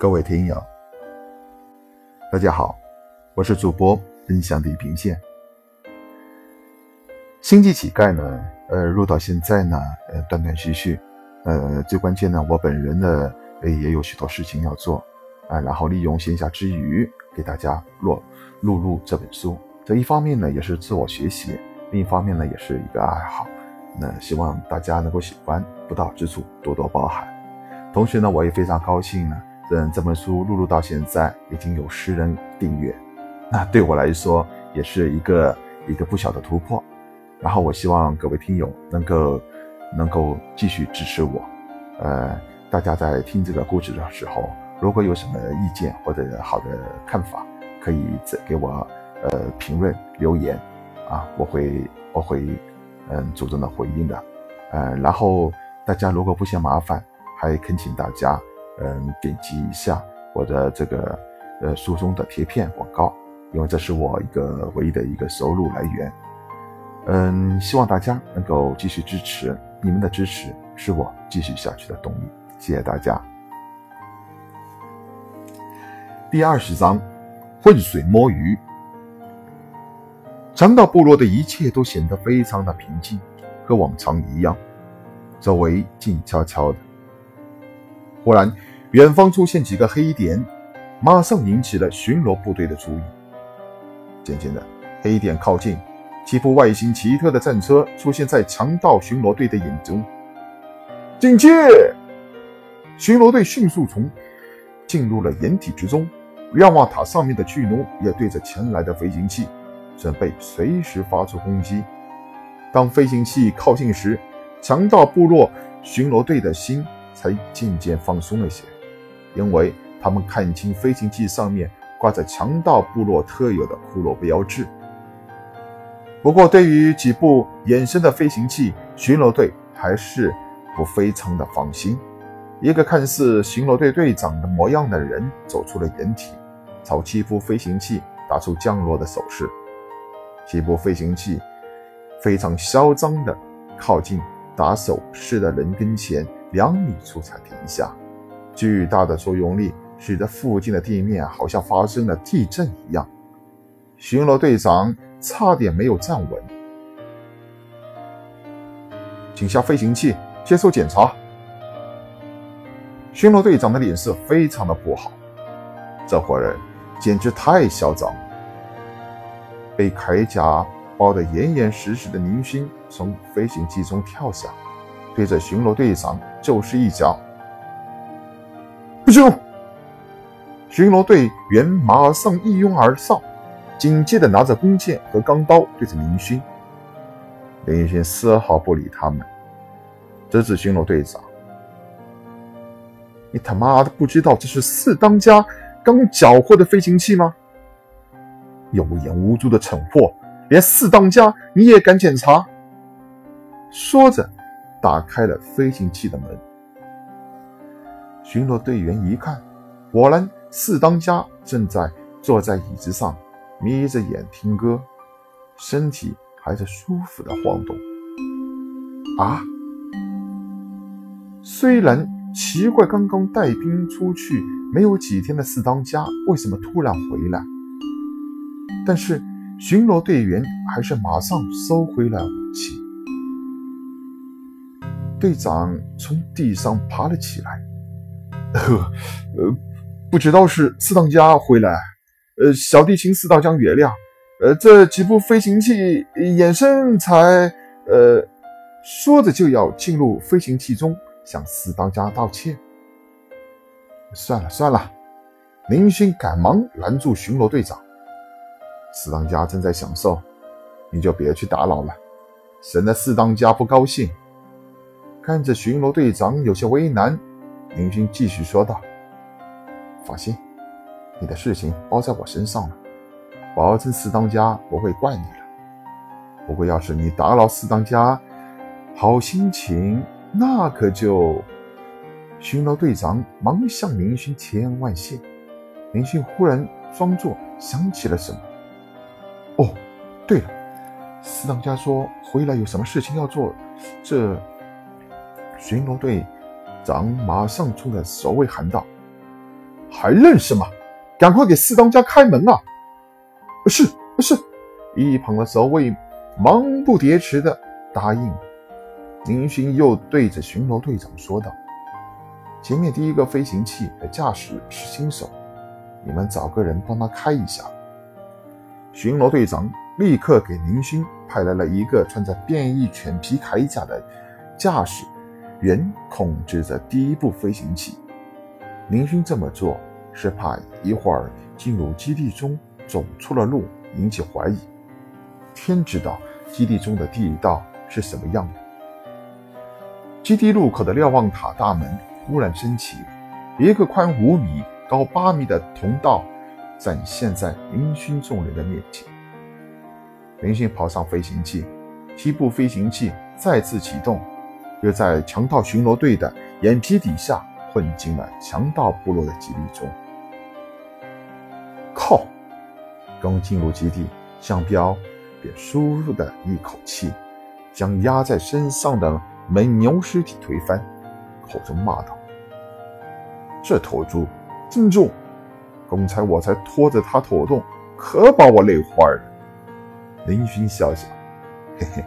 各位听友，大家好，我是主播分享地平线。星际乞丐呢，呃，录到现在呢，呃，断断续续，呃，最关键呢，我本人呢，也有许多事情要做，啊，然后利用闲暇之余给大家录录入这本书。这一方面呢，也是自我学习；另一方面呢，也是一个爱好。那希望大家能够喜欢，不到之处多多包涵。同时呢，我也非常高兴呢。等这本书录入到现在，已经有十人订阅，那对我来说也是一个一个不小的突破。然后我希望各位听友能够能够继续支持我。呃，大家在听这个故事的时候，如果有什么意见或者好的看法，可以给我呃评论留言啊，我会我会嗯主动的回应的。嗯，然后大家如果不嫌麻烦，还恳请大家。嗯，点击一下我的这个呃书中的贴片广告，因为这是我一个唯一的一个收入来源。嗯，希望大家能够继续支持，你们的支持是我继续下去的动力。谢谢大家。第二十章，浑水摸鱼。长岛部落的一切都显得非常的平静，和往常一样，周围静悄悄的。忽然。远方出现几个黑点，马上引起了巡逻部队的注意。渐渐的，黑点靠近，几部外形奇特的战车出现在强盗巡逻队的眼中。警戒！巡逻队迅速从进入了掩体之中。瞭望塔上面的巨弩也对着前来的飞行器，准备随时发出攻击。当飞行器靠近时，强盗部落巡逻队的心才渐渐放松了些。因为他们看清飞行器上面挂着强盗部落特有的骷髅标志。不过，对于几部衍生的飞行器，巡逻队还是不非常的放心。一个看似巡逻队队长的模样的人走出了掩体，朝七部飞行器打出降落的手势。七部飞行器非常嚣张地靠近打手势的人跟前，两米处才停下。巨大的作用力使得附近的地面好像发生了地震一样，巡逻队长差点没有站稳。请下飞行器接受检查。巡逻队长的脸色非常的不好，这伙人简直太嚣张。被铠甲包得严严实实的宁勋从飞行器中跳下，对着巡逻队长就是一脚。不行巡逻队员马上一拥而上，紧接着拿着弓箭和钢刀对着林勋。林勋丝毫不理他们，直指巡逻队长：“你他妈的不知道这是四当家刚缴获的飞行器吗？有眼无珠的蠢货，连四当家你也敢检查？”说着，打开了飞行器的门。巡逻队员一看，果然四当家正在坐在椅子上，眯着眼听歌，身体还在舒服的晃动。啊！虽然奇怪，刚刚带兵出去没有几天的四当家为什么突然回来？但是巡逻队员还是马上收回了武器。队长从地上爬了起来。呵 呃，不知道是四当家回来，呃，小弟请四当家原谅。呃，这几部飞行器衍生才……呃，说着就要进入飞行器中向四当家道歉。算了算了，林勋赶忙拦住巡逻队长。四当家正在享受，你就别去打扰了，省得四当家不高兴。看着巡逻队长有些为难。林勋继续说道：“放心，你的事情包在我身上了，保证四当家不会怪你了。不过，要是你打扰四当家好心情，那可就……”巡逻队长忙向林勋千恩万谢。林勋忽然装作想起了什么：“哦，对了，四当家说回来有什么事情要做，这巡逻队。”长马上冲着守卫喊道：“还愣什么？赶快给四当家开门啊！是是，一旁的守卫忙不迭迟的答应。林勋又对着巡逻队长说道：“前面第一个飞行器的驾驶是新手，你们找个人帮他开一下。”巡逻队长立刻给林勋派来了一个穿着变异犬皮铠甲的驾驶员，控制着第一部飞行器。林勋这么做是怕一会儿进入基地中走错了路引起怀疑。天知道基地中的地道是什么样的。基地入口的瞭望塔大门忽然升起，一个宽五米、高八米的通道展现在林勋众人的面前。林勋跑上飞行器，七部飞行器再次启动，又在强盗巡逻队的眼皮底下混进了强盗部落的基地中。靠！刚进入基地，向彪便舒的一口气，将压在身上的。蒙牛尸体推翻，口中骂道：“这头猪真重，刚才我才拖着它拖动，可把我累坏了。”林勋笑笑：“嘿嘿，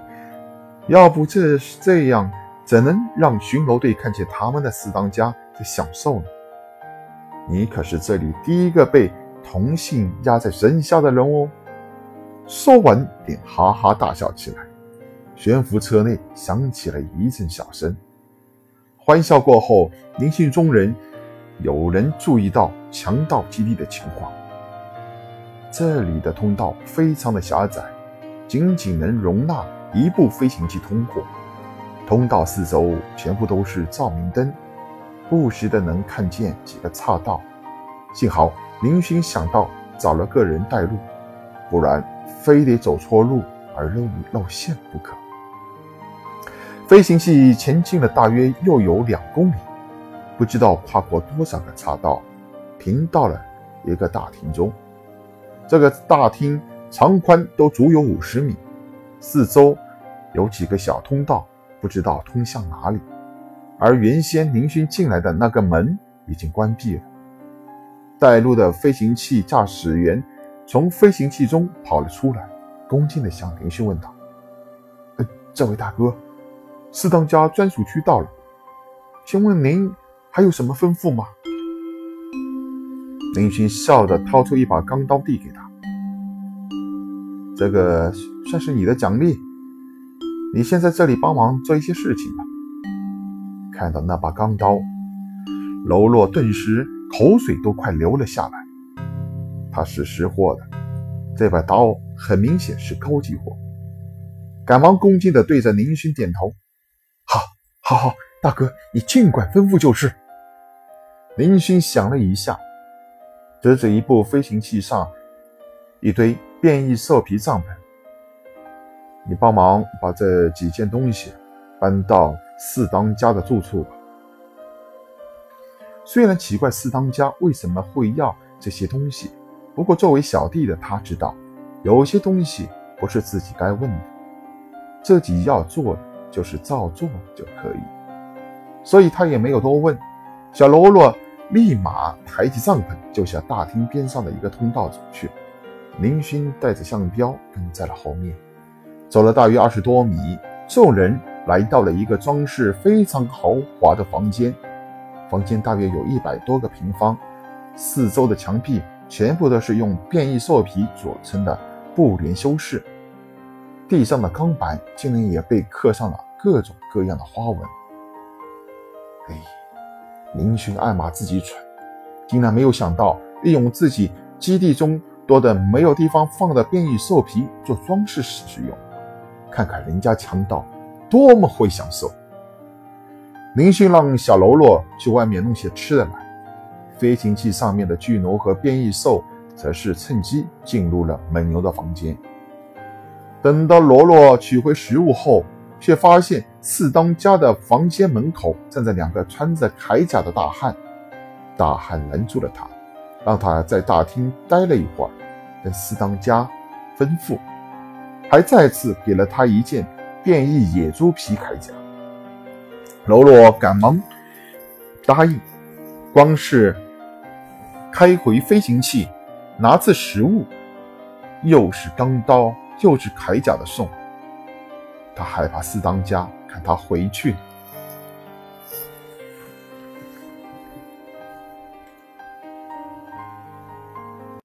要不这是这样，怎能让巡逻队看见他们的四当家在享受呢？你可是这里第一个被同性压在身下的人哦！”说完，便哈哈大笑起来。悬浮车内响起了一阵笑声，欢笑过后，林姓中人有人注意到强盗基地的情况。这里的通道非常的狭窄，仅仅能容纳一部飞行器通过。通道四周全部都是照明灯，不时的能看见几个岔道。幸好林勋想到找了个人带路，不然非得走错路而露露馅不可。飞行器前进了大约又有两公里，不知道跨过多少个岔道，停到了一个大厅中。这个大厅长宽都足有五十米，四周有几个小通道，不知道通向哪里。而原先林勋进来的那个门已经关闭了。带路的飞行器驾驶员从飞行器中跑了出来，恭敬地向林勋问道：“，这位大哥。”四当家专属区到了，请问您还有什么吩咐吗？林勋笑着掏出一把钢刀递给他，这个算是你的奖励，你先在这里帮忙做一些事情吧。看到那把钢刀，喽啰顿时口水都快流了下来。他是识货的，这把刀很明显是高级货，赶忙恭敬地对着林勋点头。好好，好大哥，你尽管吩咐就是。林勋想了一下，指着一部飞行器上一堆变异兽皮帐篷：“你帮忙把这几件东西搬到四当家的住处吧。”虽然奇怪四当家为什么会要这些东西，不过作为小弟的他知道，有些东西不是自己该问的，自己要做的。就是照做就可以，所以他也没有多问。小喽啰立马抬起帐篷，就向大厅边上的一个通道走去。林勋带着向彪跟在了后面。走了大约二十多米，众人来到了一个装饰非常豪华的房间。房间大约有一百多个平方，四周的墙壁全部都是用变异兽皮组成的布帘修饰。地上的钢板竟然也被刻上了各种各样的花纹。哎，林勋暗骂自己蠢，竟然没有想到利用自己基地中多的没有地方放的变异兽皮做装饰使用。看看人家强盗多么会享受！林勋让小喽啰去外面弄些吃的来。飞行器上面的巨龙和变异兽则是趁机进入了蒙牛的房间。等到罗罗取回食物后，却发现四当家的房间门口站着两个穿着铠甲的大汉。大汉拦住了他，让他在大厅待了一会儿，跟四当家吩咐，还再次给了他一件变异野猪皮铠甲。喽啰赶忙答应，光是开回飞行器，拿次食物，又是钢刀又是铠甲的送。他害怕四当家看他回去